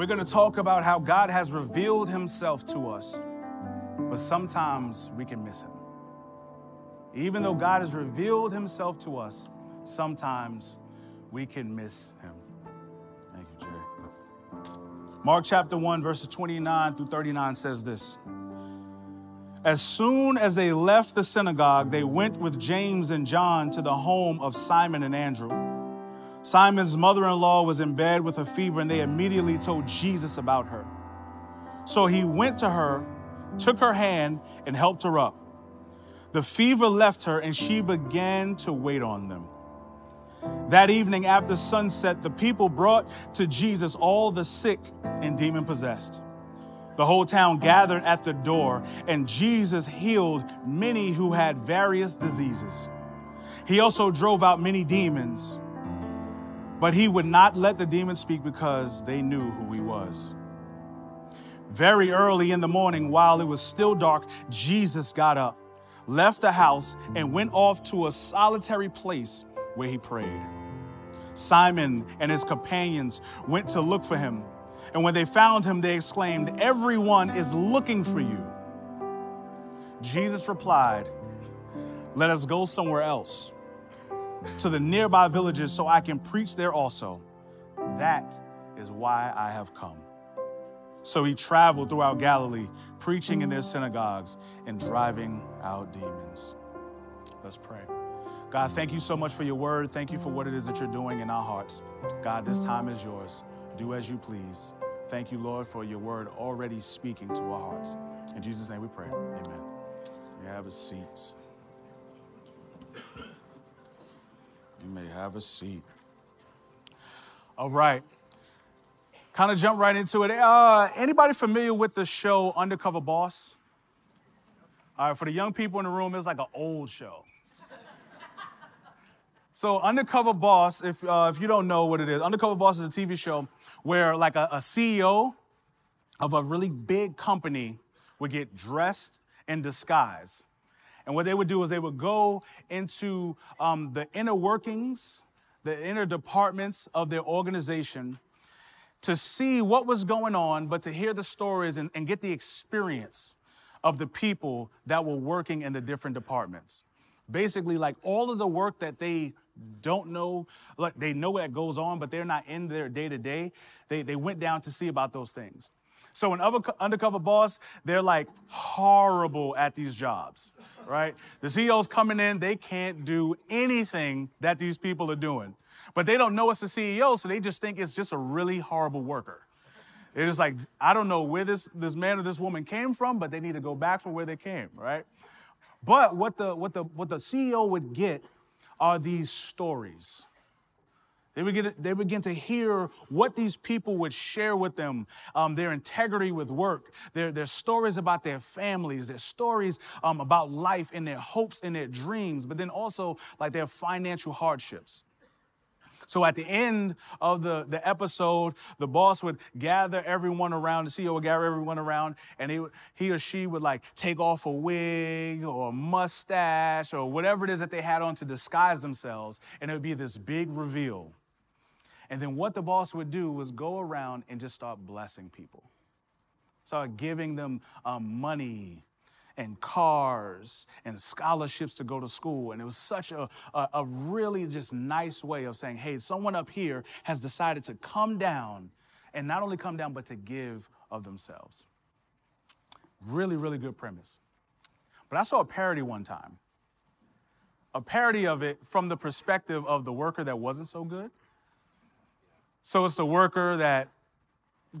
we're going to talk about how God has revealed himself to us, but sometimes we can miss him. Even though God has revealed himself to us, sometimes we can miss him. Thank you, Jerry. Mark chapter 1, verses 29 through 39 says this. As soon as they left the synagogue, they went with James and John to the home of Simon and Andrew. Simon's mother in law was in bed with a fever, and they immediately told Jesus about her. So he went to her, took her hand, and helped her up. The fever left her, and she began to wait on them. That evening after sunset, the people brought to Jesus all the sick and demon possessed. The whole town gathered at the door, and Jesus healed many who had various diseases. He also drove out many demons, but he would not let the demons speak because they knew who he was. Very early in the morning, while it was still dark, Jesus got up, left the house, and went off to a solitary place where he prayed. Simon and his companions went to look for him. And when they found him, they exclaimed, Everyone is looking for you. Jesus replied, Let us go somewhere else, to the nearby villages, so I can preach there also. That is why I have come. So he traveled throughout Galilee, preaching in their synagogues and driving out demons. Let's pray. God, thank you so much for your word. Thank you for what it is that you're doing in our hearts. God, this time is yours. Do as you please. Thank you, Lord, for your word already speaking to our hearts. In Jesus' name we pray. Amen. You have a seat. You may have a seat. All right. Kind of jump right into it. Uh, anybody familiar with the show Undercover Boss? All right, for the young people in the room, it's like an old show. So, Undercover Boss, if, uh, if you don't know what it is, Undercover Boss is a TV show where, like, a, a CEO of a really big company would get dressed in disguise. And what they would do is they would go into um, the inner workings, the inner departments of their organization to see what was going on, but to hear the stories and, and get the experience of the people that were working in the different departments. Basically, like all of the work that they don't know, like they know what goes on, but they're not in their day to day. They they went down to see about those things. So in undercover boss, they're like horrible at these jobs, right? The CEO's coming in, they can't do anything that these people are doing. But they don't know it's the CEO, so they just think it's just a really horrible worker. They're just like, I don't know where this, this man or this woman came from, but they need to go back from where they came, right? But what the what the what the CEO would get are these stories. They begin, they begin to hear what these people would share with them, um, their integrity with work, their, their stories about their families, their stories um, about life and their hopes and their dreams, but then also like their financial hardships. So at the end of the, the episode, the boss would gather everyone around, the CEO would gather everyone around, and he, he or she would like take off a wig or a mustache or whatever it is that they had on to disguise themselves, and it would be this big reveal. And then what the boss would do was go around and just start blessing people. Start giving them um, money and cars and scholarships to go to school. And it was such a, a, a, really just nice way of saying, hey, someone up here has decided to come down and not only come down, but to give of themselves. Really, really good premise. But I saw a parody one time. A parody of it from the perspective of the worker that wasn't so good. So it's the worker that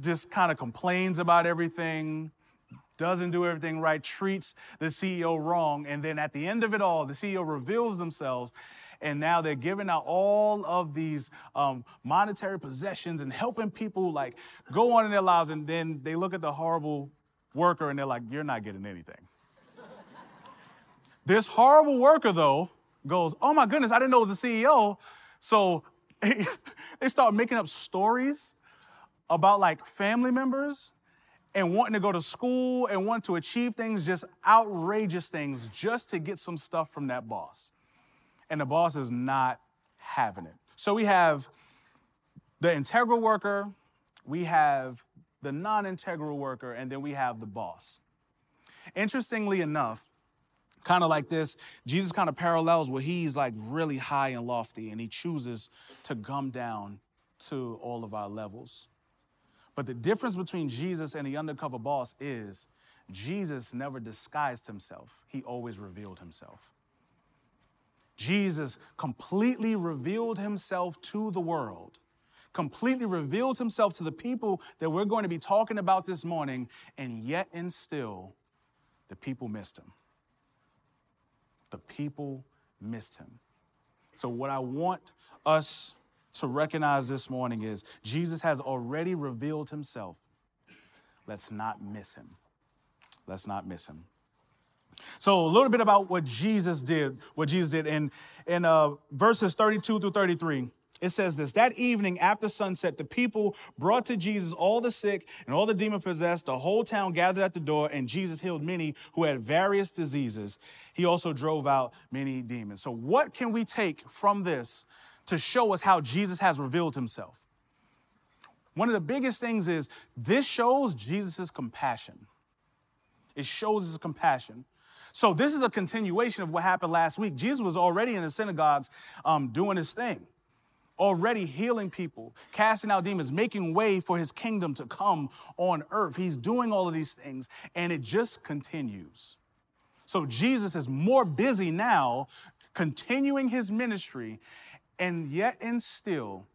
just kind of complains about everything, doesn't do everything right, treats the CEO wrong, and then at the end of it all, the CEO reveals themselves and now they're giving out all of these um, monetary possessions and helping people like go on in their lives and then they look at the horrible worker and they're like you're not getting anything. This horrible worker though goes oh my goodness i didn't know it was the ceo so they start making up stories about like family members and wanting to go to school and wanting to achieve things, just outrageous things, just to get some stuff from that boss. And the boss is not having it. So we have the integral worker, we have the non integral worker, and then we have the boss. Interestingly enough, kind of like this, Jesus kind of parallels where he's like really high and lofty, and he chooses to come down to all of our levels. But the difference between Jesus and the undercover boss is Jesus never disguised himself, he always revealed himself. Jesus completely revealed himself to the world, completely revealed himself to the people that we're going to be talking about this morning, and yet and still, the people missed him. The people missed him. So, what I want us to recognize this morning is Jesus has already revealed himself. Let's not miss him. Let's not miss him. So, a little bit about what Jesus did, what Jesus did in, in uh, verses 32 through 33. It says this That evening after sunset, the people brought to Jesus all the sick and all the demon possessed. The whole town gathered at the door, and Jesus healed many who had various diseases. He also drove out many demons. So, what can we take from this to show us how Jesus has revealed himself? One of the biggest things is this shows Jesus' compassion. It shows his compassion. So, this is a continuation of what happened last week. Jesus was already in the synagogues um, doing his thing, already healing people, casting out demons, making way for his kingdom to come on earth. He's doing all of these things, and it just continues. So, Jesus is more busy now, continuing his ministry, and yet and still,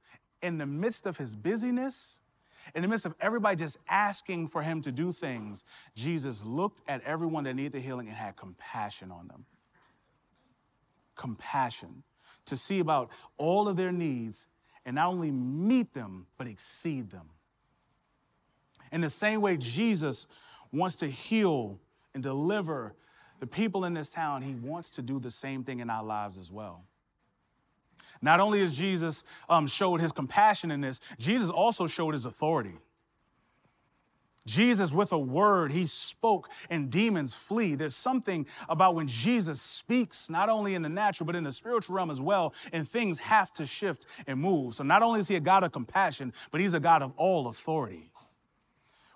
in the midst of his busyness, in the midst of everybody just asking for him to do things, Jesus looked at everyone that needed healing and had compassion on them. Compassion to see about all of their needs and not only meet them, but exceed them. In the same way, Jesus wants to heal and deliver the people in this town, he wants to do the same thing in our lives as well. Not only has Jesus um, showed his compassion in this, Jesus also showed his authority. Jesus, with a word, he spoke and demons flee. There's something about when Jesus speaks, not only in the natural, but in the spiritual realm as well, and things have to shift and move. So not only is he a God of compassion, but he's a God of all authority.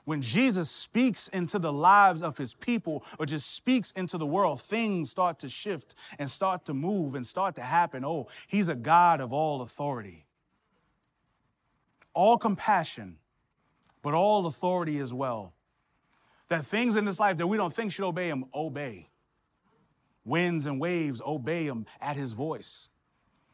When Jesus speaks into the lives of his people or just speaks into the world, things start to shift and start to move and start to happen. Oh, he's a God of all authority. All compassion, but all authority as well. That things in this life that we don't think should obey him, obey. Winds and waves obey him at his voice.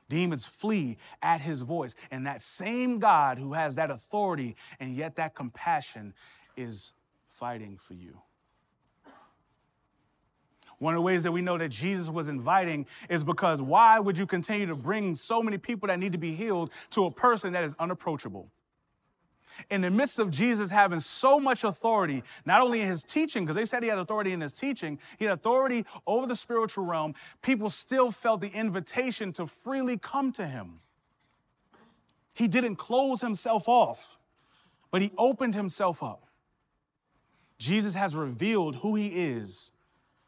Demons flee at his voice. And that same God who has that authority and yet that compassion is fighting for you. One of the ways that we know that Jesus was inviting is because why would you continue to bring so many people that need to be healed to a person that is unapproachable? In the midst of Jesus having so much authority, not only in his teaching, because they said he had authority in his teaching, he had authority over the spiritual realm, people still felt the invitation to freely come to him. He didn't close himself off, but he opened himself up. Jesus has revealed who he is.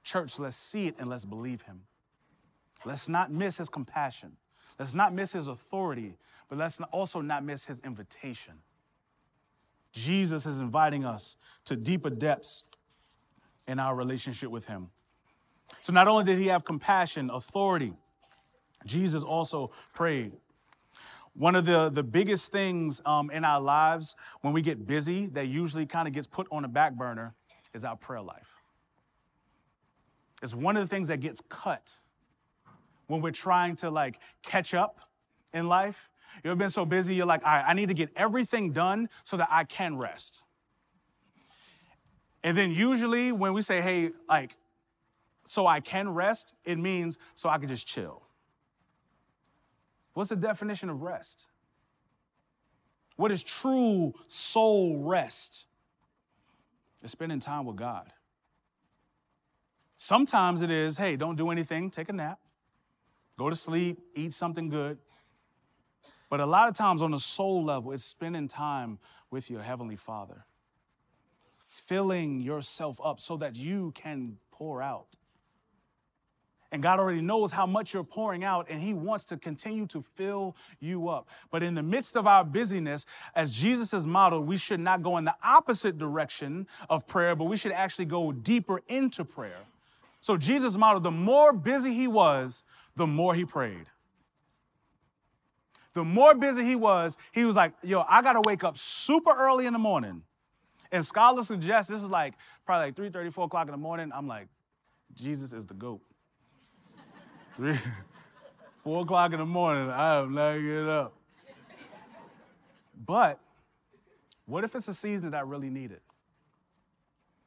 Church, let's see it and let's believe him. Let's not miss his compassion. Let's not miss his authority, but let's also not miss his invitation. Jesus is inviting us to deeper depths in our relationship with him. So not only did he have compassion, authority, Jesus also prayed. One of the, the biggest things um, in our lives when we get busy that usually kind of gets put on the back burner is our prayer life. It's one of the things that gets cut when we're trying to like catch up in life. You ever been so busy, you're like, all right, I need to get everything done so that I can rest. And then usually when we say, hey, like, so I can rest, it means so I can just chill. What's the definition of rest? What is true soul rest? It's spending time with God. Sometimes it is, hey, don't do anything, take a nap, go to sleep, eat something good. But a lot of times on the soul level, it's spending time with your Heavenly Father, filling yourself up so that you can pour out And God already knows how much you're pouring out, and He wants to continue to fill you up. But in the midst of our busyness, as Jesus has modeled, we should not go in the opposite direction of prayer, but we should actually go deeper into prayer. So Jesus modeled the more busy He was, the more He prayed. The more busy He was, He was like, yo, I gotta wake up super early in the morning. And scholars suggest this is like probably like 3 30, 4 o'clock in the morning. I'm like, Jesus is the GOAT. Three, four o'clock in the morning, I am not getting up. But what if it's a season that I really need it?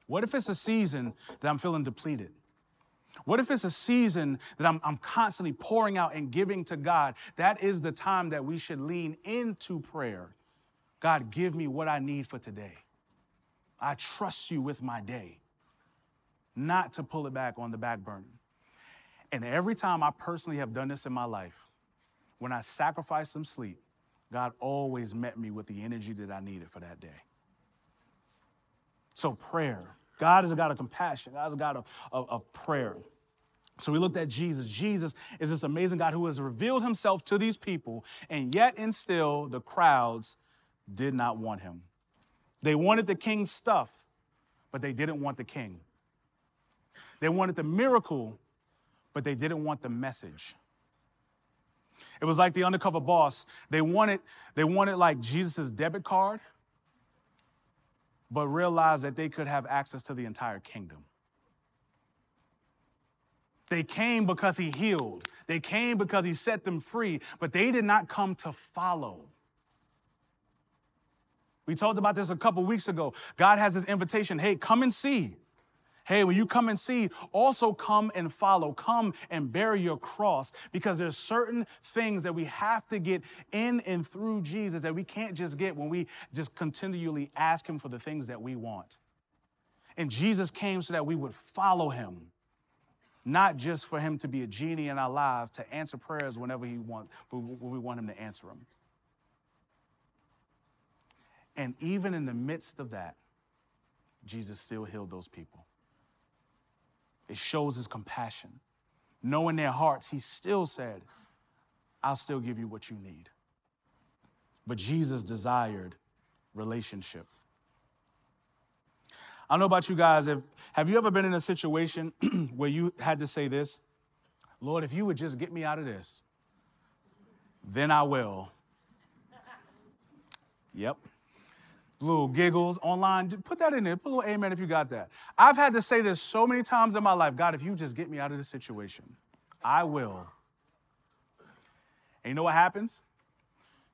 What if it's a season that I'm feeling depleted? What if it's a season that I'm, I'm constantly pouring out and giving to God? That is the time that we should lean into prayer. God, give me what I need for today. I trust you with my day, not to pull it back on the back burner. And every time I personally have done this in my life, when I sacrificed some sleep, God always met me with the energy that I needed for that day. So, prayer. God is a God of compassion, God is a God of, of, of prayer. So we looked at Jesus. Jesus is this amazing God who has revealed himself to these people, and yet and still the crowds did not want him. They wanted the king's stuff, but they didn't want the king. They wanted the miracle, but they didn't want the message. It was like the undercover boss. They wanted, they wanted like Jesus' debit card, but realized that they could have access to the entire kingdom. They came because he healed. They came because he set them free, but they did not come to follow. We talked about this a couple weeks ago. God has this invitation hey, come and see. Hey, when you come and see, also come and follow. Come and bear your cross because there's certain things that we have to get in and through Jesus that we can't just get when we just continually ask Him for the things that we want. And Jesus came so that we would follow Him, not just for Him to be a genie in our lives to answer prayers whenever He wants, when we want Him to answer them. And even in the midst of that, Jesus still healed those people. It shows his compassion. Knowing their hearts, he still said, I'll still give you what you need. But Jesus desired relationship. I don't know about you guys. If, have you ever been in a situation where you had to say this? Lord, if you would just get me out of this, then I will. Yep little giggles online. Put that in there. Put a little amen if you got that. I've had to say this so many times in my life God, if you just get me out of this situation, I will. And you know what happens?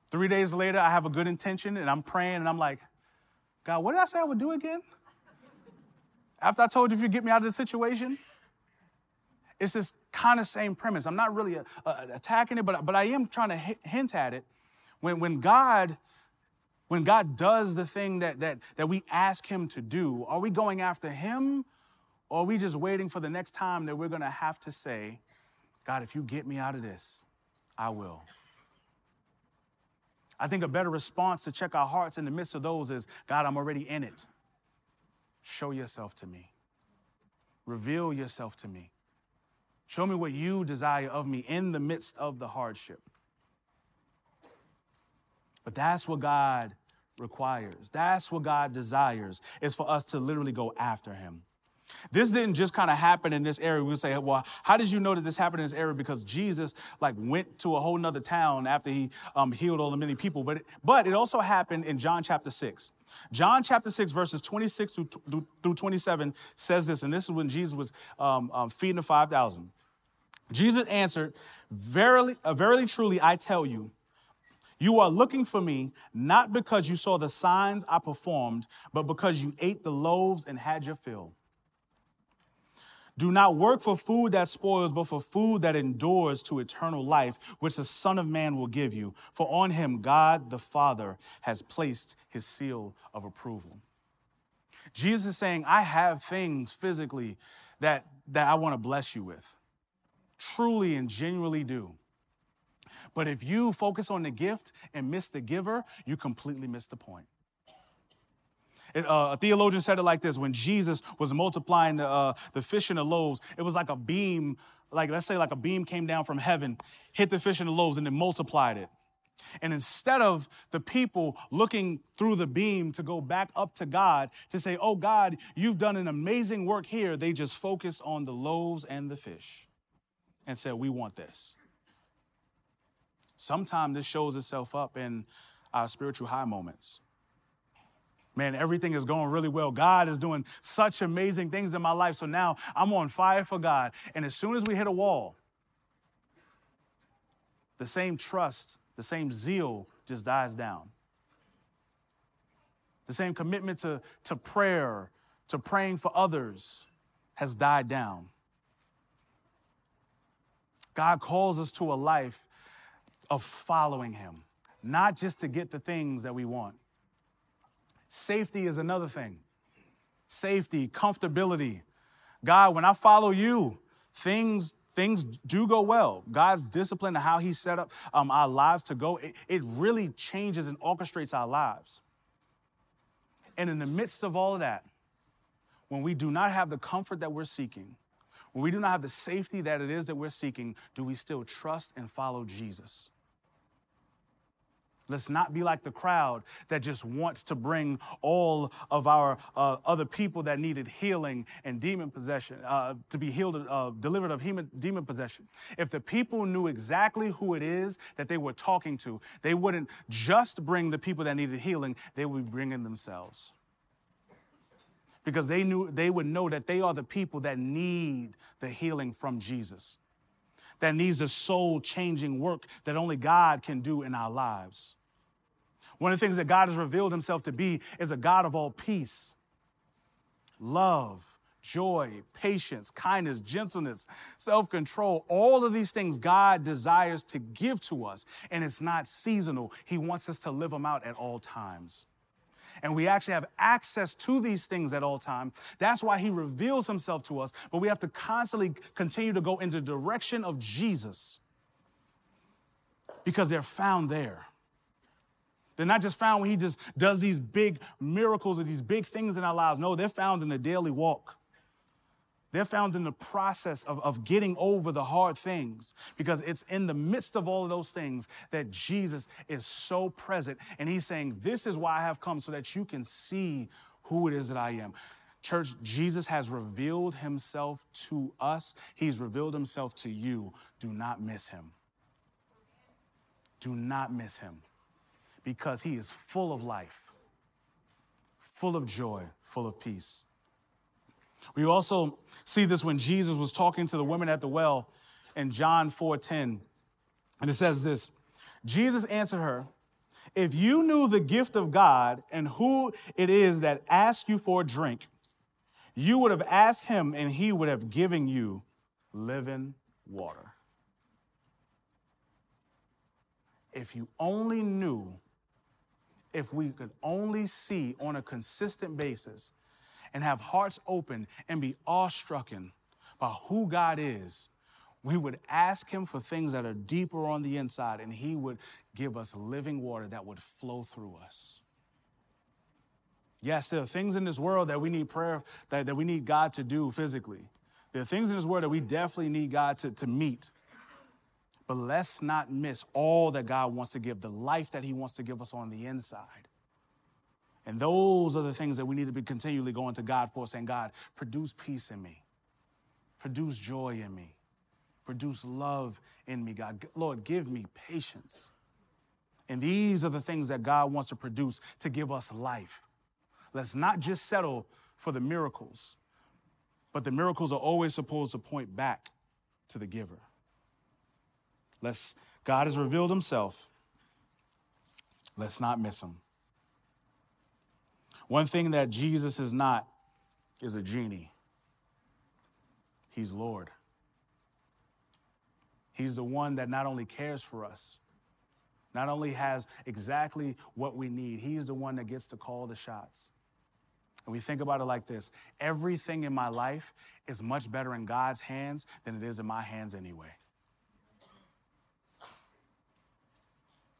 Three days later, I have a good intention and I'm praying and I'm like, God, what did I say I would do again? After I told you if you get me out of this situation? It's this kind of same premise. I'm not really uh, uh, attacking it, but, but I am trying to hint at it. When, when God when God does the thing that, that, that we ask Him to do, are we going after Him or are we just waiting for the next time that we're going to have to say, God, if you get me out of this, I will? I think a better response to check our hearts in the midst of those is God, I'm already in it. Show yourself to me, reveal yourself to me. Show me what you desire of me in the midst of the hardship. But that's what God requires. That's what God desires is for us to literally go after him. This didn't just kind of happen in this area. We say, well, how did you know that this happened in this area? Because Jesus like went to a whole nother town after he um, healed all the many people. But it, but it also happened in John chapter 6. John chapter 6, verses 26 through, through 27 says this, and this is when Jesus was um, um, feeding the 5,000. Jesus answered, Verily, uh, verily, truly, I tell you, you are looking for me not because you saw the signs I performed, but because you ate the loaves and had your fill. Do not work for food that spoils, but for food that endures to eternal life, which the Son of Man will give you. For on him God the Father has placed his seal of approval. Jesus is saying, I have things physically that, that I want to bless you with. Truly and genuinely do. But if you focus on the gift and miss the giver, you completely miss the point. It, uh, a theologian said it like this when Jesus was multiplying the, uh, the fish and the loaves, it was like a beam like let's say like a beam came down from heaven, hit the fish and the loaves, and then multiplied it. And instead of the people looking through the beam to go back up to God to say, Oh God, you've done an amazing work here, they just focused on the loaves and the fish and said, We want this. Sometimes this shows itself up in our spiritual high moments. Man, everything is going really well. God is doing such amazing things in my life. So now I'm on fire for God. And as soon as we hit a wall, the same trust the same zeal just dies down. The same commitment to, to prayer, to praying for others, has died down. God calls us to a life of following Him, not just to get the things that we want. Safety is another thing. Safety, comfortability. God, when I follow you, things things do go well. God's discipline and how He set up um, our lives to go, it, it really changes and orchestrates our lives. And in the midst of all of that, when we do not have the comfort that we're seeking, when we do not have the safety that it is that we're seeking, do we still trust and follow Jesus? Let's not be like the crowd that just wants to bring all of our uh, other people that needed healing and demon possession uh, to be healed, uh, delivered of demon possession. If the people knew exactly who it is that they were talking to, they wouldn't just bring the people that needed healing, they would be bringing themselves. Because they knew they would know that they are the people that need the healing from Jesus, that needs the soul changing work that only God can do in our lives. One of the things that God has revealed himself to be is a God of all peace, love, joy, patience, kindness, gentleness, self control. All of these things God desires to give to us, and it's not seasonal. He wants us to live them out at all times. And we actually have access to these things at all times. That's why he reveals himself to us, but we have to constantly continue to go in the direction of Jesus because they're found there. They're not just found when he just does these big miracles or these big things in our lives. No, they're found in the daily walk. They're found in the process of, of getting over the hard things because it's in the midst of all of those things that Jesus is so present. And he's saying, This is why I have come so that you can see who it is that I am. Church, Jesus has revealed himself to us, he's revealed himself to you. Do not miss him. Do not miss him because he is full of life, full of joy, full of peace. We also see this when Jesus was talking to the women at the well in John 4:10. And it says this, Jesus answered her, "If you knew the gift of God and who it is that asks you for a drink, you would have asked him and he would have given you living water." If you only knew if we could only see on a consistent basis and have hearts open and be awestruck by who God is, we would ask Him for things that are deeper on the inside, and He would give us living water that would flow through us. Yes, there are things in this world that we need prayer, that, that we need God to do physically. There are things in this world that we definitely need God to, to meet. But let's not miss all that God wants to give, the life that He wants to give us on the inside. And those are the things that we need to be continually going to God for, saying, God, produce peace in me, produce joy in me, produce love in me, God. Lord, give me patience. And these are the things that God wants to produce to give us life. Let's not just settle for the miracles, but the miracles are always supposed to point back to the giver. Let's, God has revealed himself. Let's not miss him. One thing that Jesus is not is a genie. He's Lord. He's the one that not only cares for us, not only has exactly what we need, He's the one that gets to call the shots. And we think about it like this everything in my life is much better in God's hands than it is in my hands anyway.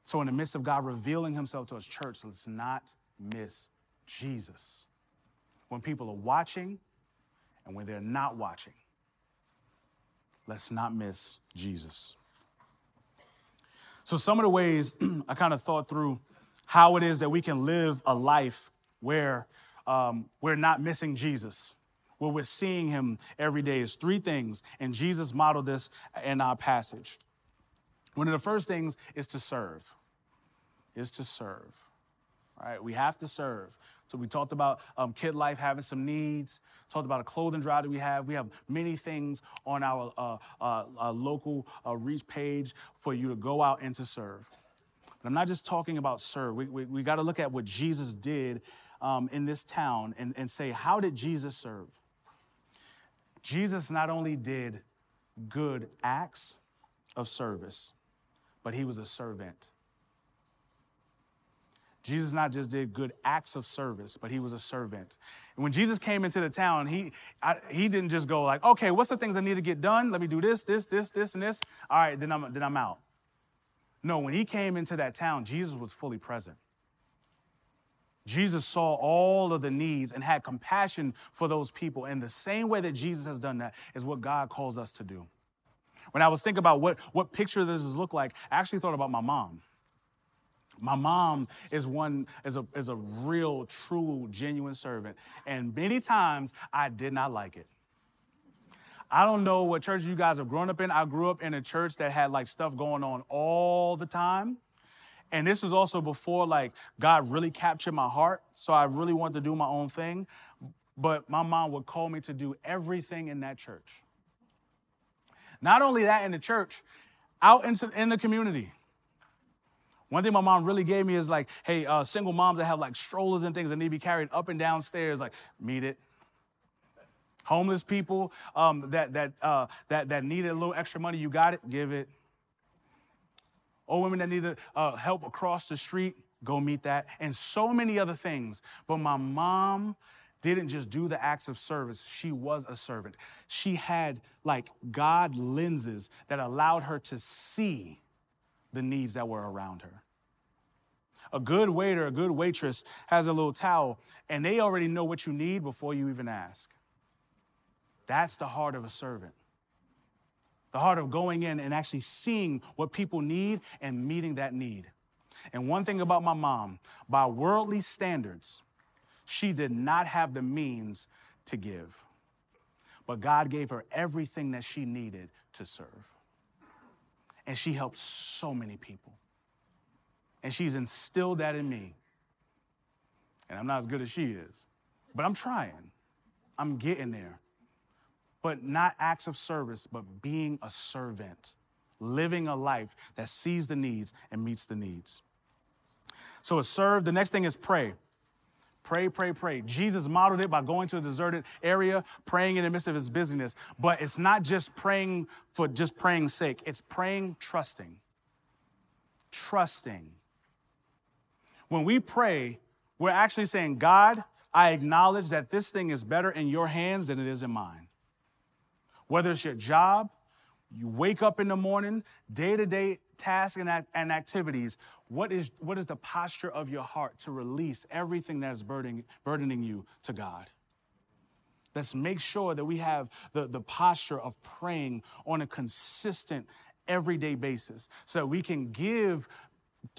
So, in the midst of God revealing himself to his church, let's not miss Jesus. When people are watching and when they're not watching, let's not miss Jesus. So, some of the ways I kind of thought through how it is that we can live a life where um, we're not missing Jesus, where we're seeing him every day is three things. And Jesus modeled this in our passage. One of the first things is to serve, is to serve. All right, we have to serve. So we talked about um, kid life having some needs. Talked about a clothing drive that we have. We have many things on our uh, uh, uh, local uh, reach page for you to go out and to serve. But I'm not just talking about serve. We, we, we got to look at what Jesus did um, in this town and, and say, how did Jesus serve? Jesus not only did good acts of service, but he was a servant. Jesus not just did good acts of service, but he was a servant. And when Jesus came into the town, he, I, he didn't just go like, okay, what's the things I need to get done? Let me do this, this, this, this, and this. All right, then I'm, then I'm out. No, when he came into that town, Jesus was fully present. Jesus saw all of the needs and had compassion for those people. And the same way that Jesus has done that is what God calls us to do. When I was thinking about what, what picture this is look like, I actually thought about my mom. My mom is one is a is a real, true, genuine servant. And many times I did not like it. I don't know what church you guys have grown up in. I grew up in a church that had like stuff going on all the time. And this was also before like God really captured my heart. So I really wanted to do my own thing. But my mom would call me to do everything in that church. Not only that in the church, out into in the community. One thing my mom really gave me is like, hey, uh, single moms that have like strollers and things that need to be carried up and down stairs, like, meet it. Homeless people um, that, that, uh, that, that needed a little extra money, you got it, give it. Old women that needed uh, help across the street, go meet that. And so many other things. But my mom didn't just do the acts of service, she was a servant. She had like God lenses that allowed her to see the needs that were around her. A good waiter, a good waitress has a little towel, and they already know what you need before you even ask. That's the heart of a servant. The heart of going in and actually seeing what people need and meeting that need. And one thing about my mom, by worldly standards, she did not have the means to give. But God gave her everything that she needed to serve. And she helped so many people. And she's instilled that in me. And I'm not as good as she is, but I'm trying. I'm getting there. But not acts of service, but being a servant, living a life that sees the needs and meets the needs. So, a serve, the next thing is pray. Pray, pray, pray. Jesus modeled it by going to a deserted area, praying in the midst of his busyness. But it's not just praying for just praying's sake, it's praying trusting. Trusting. When we pray, we're actually saying, God, I acknowledge that this thing is better in your hands than it is in mine. Whether it's your job, you wake up in the morning, day to day tasks and, and activities, what is, what is the posture of your heart to release everything that is burdening, burdening you to God? Let's make sure that we have the, the posture of praying on a consistent, everyday basis so that we can give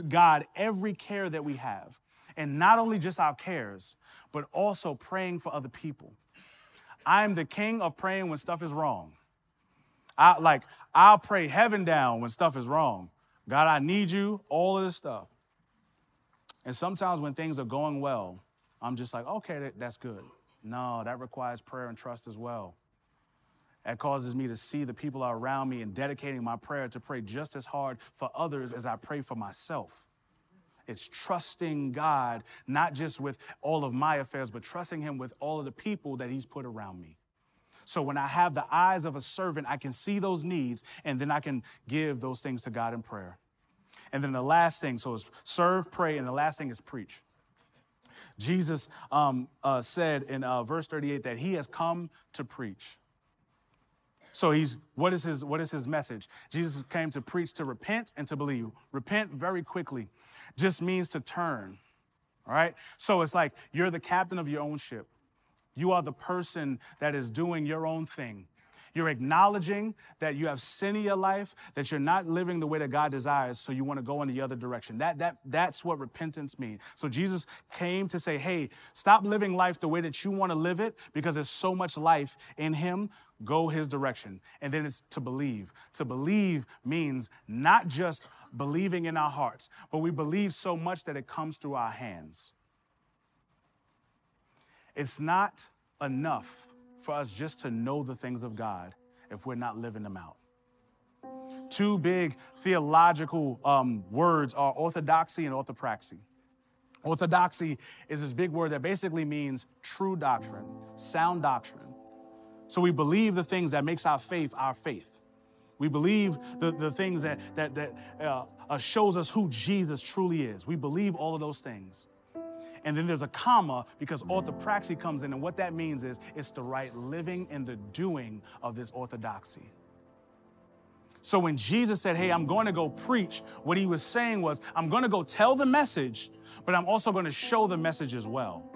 God every care that we have. And not only just our cares, but also praying for other people. I am the king of praying when stuff is wrong. I like I'll pray heaven down when stuff is wrong. God, I need you, all of this stuff. And sometimes when things are going well, I'm just like, okay, that's good. No, that requires prayer and trust as well. That causes me to see the people around me and dedicating my prayer to pray just as hard for others as I pray for myself. It's trusting God, not just with all of my affairs, but trusting Him with all of the people that He's put around me. So when I have the eyes of a servant, I can see those needs and then I can give those things to God in prayer. And then the last thing, so it's serve, pray, and the last thing is preach. Jesus um, uh, said in uh, verse 38 that he has come to preach. So he's what is his what is his message? Jesus came to preach to repent and to believe. Repent very quickly just means to turn. All right? So it's like you're the captain of your own ship. You are the person that is doing your own thing. You're acknowledging that you have sin in your life, that you're not living the way that God desires, so you want to go in the other direction. That, that, that's what repentance means. So Jesus came to say, hey, stop living life the way that you want to live it because there's so much life in Him. Go His direction. And then it's to believe. To believe means not just believing in our hearts, but we believe so much that it comes through our hands. It's not enough for us just to know the things of God if we're not living them out. Two big theological um, words are orthodoxy and orthopraxy. Orthodoxy is this big word that basically means true doctrine, sound doctrine. So we believe the things that makes our faith our faith. We believe the, the things that, that, that uh, uh, shows us who Jesus truly is. We believe all of those things. And then there's a comma because orthopraxy comes in, and what that means is it's the right living and the doing of this orthodoxy. So when Jesus said, Hey, I'm going to go preach, what he was saying was, I'm going to go tell the message, but I'm also going to show the message as well.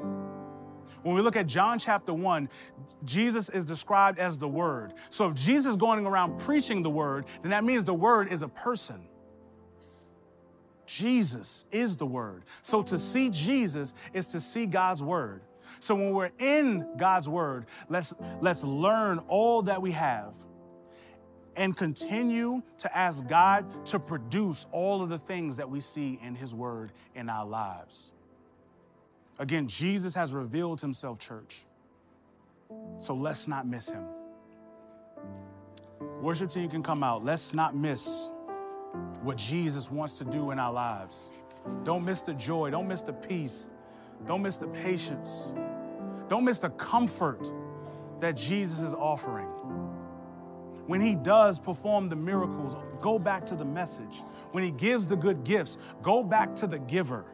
When we look at John chapter 1, Jesus is described as the Word. So if Jesus is going around preaching the Word, then that means the Word is a person. Jesus is the Word. So to see Jesus is to see God's Word. So when we're in God's Word, let's, let's learn all that we have and continue to ask God to produce all of the things that we see in His Word in our lives. Again, Jesus has revealed Himself, church. So let's not miss Him. Worship team can come out. Let's not miss what Jesus wants to do in our lives. Don't miss the joy. Don't miss the peace. Don't miss the patience. Don't miss the comfort that Jesus is offering. When he does perform the miracles, go back to the message. When he gives the good gifts, go back to the giver.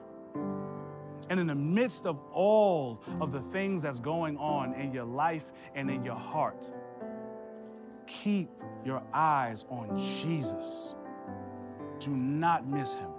And in the midst of all of the things that's going on in your life and in your heart, keep your eyes on Jesus. Do not miss him.